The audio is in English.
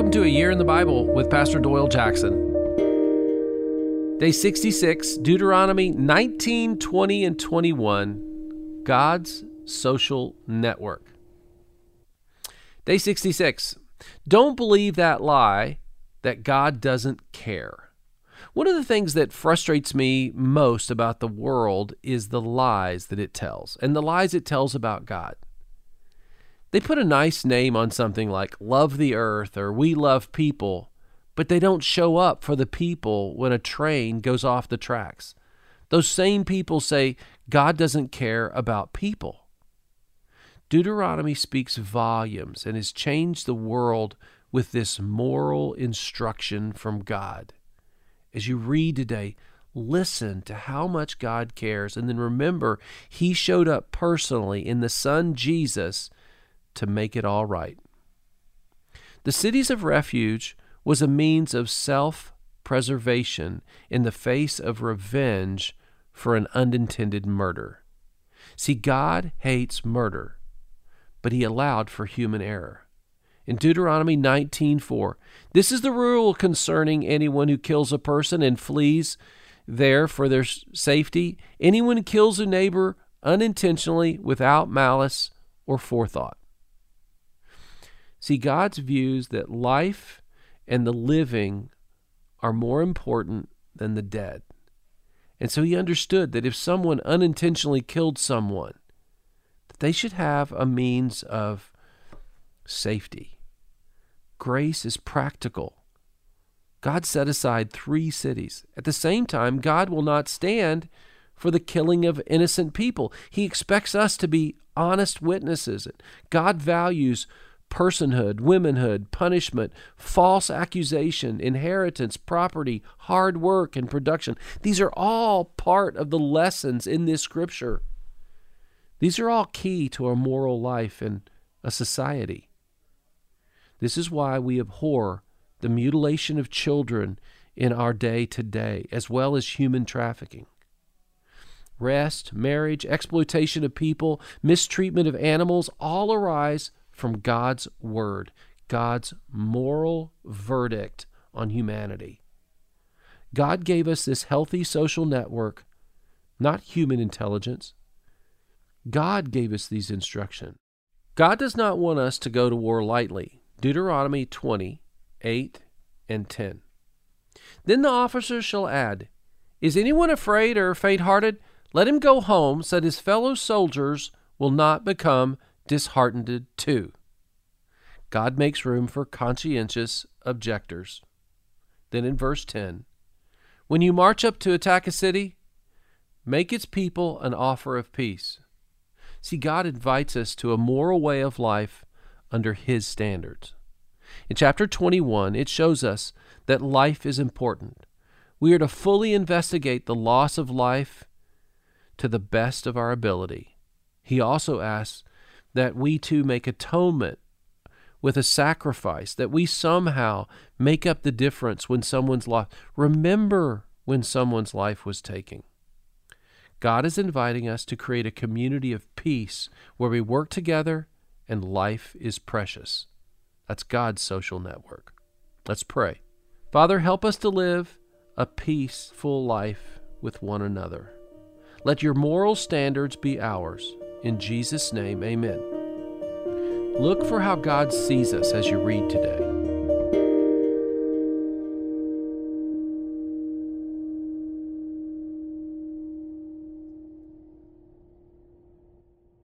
Welcome to A Year in the Bible with Pastor Doyle Jackson. Day 66, Deuteronomy 19, 20, and 21, God's Social Network. Day 66, don't believe that lie that God doesn't care. One of the things that frustrates me most about the world is the lies that it tells, and the lies it tells about God. They put a nice name on something like love the earth or we love people, but they don't show up for the people when a train goes off the tracks. Those same people say God doesn't care about people. Deuteronomy speaks volumes and has changed the world with this moral instruction from God. As you read today, listen to how much God cares, and then remember, He showed up personally in the Son Jesus to make it all right. The cities of refuge was a means of self preservation in the face of revenge for an unintended murder. See, God hates murder, but he allowed for human error. In Deuteronomy 19:4, this is the rule concerning anyone who kills a person and flees there for their safety. Anyone who kills a neighbor unintentionally without malice or forethought. See, God's views that life and the living are more important than the dead. And so he understood that if someone unintentionally killed someone, that they should have a means of safety. Grace is practical. God set aside three cities. At the same time, God will not stand for the killing of innocent people. He expects us to be honest witnesses. God values personhood, womanhood, punishment, false accusation, inheritance, property, hard work, and production. These are all part of the lessons in this scripture. These are all key to a moral life and a society. This is why we abhor the mutilation of children in our day today, as well as human trafficking. Rest, marriage, exploitation of people, mistreatment of animals all arise from God's word, God's moral verdict on humanity. God gave us this healthy social network, not human intelligence. God gave us these instructions. God does not want us to go to war lightly. Deuteronomy 20, 8 and 10. Then the officers shall add, Is anyone afraid or faint hearted? Let him go home, so that his fellow soldiers will not become disheartened too. God makes room for conscientious objectors. Then in verse 10, when you march up to attack a city, make its people an offer of peace. See, God invites us to a moral way of life under His standards. In chapter 21, it shows us that life is important. We are to fully investigate the loss of life to the best of our ability. He also asks that we too make atonement with a sacrifice, that we somehow make up the difference when someone's life. Remember when someone's life was taken. God is inviting us to create a community of peace where we work together and life is precious. That's God's social network. Let's pray. Father, help us to live a peaceful life with one another. Let your moral standards be ours. In Jesus' name, amen. Look for how God sees us as you read today.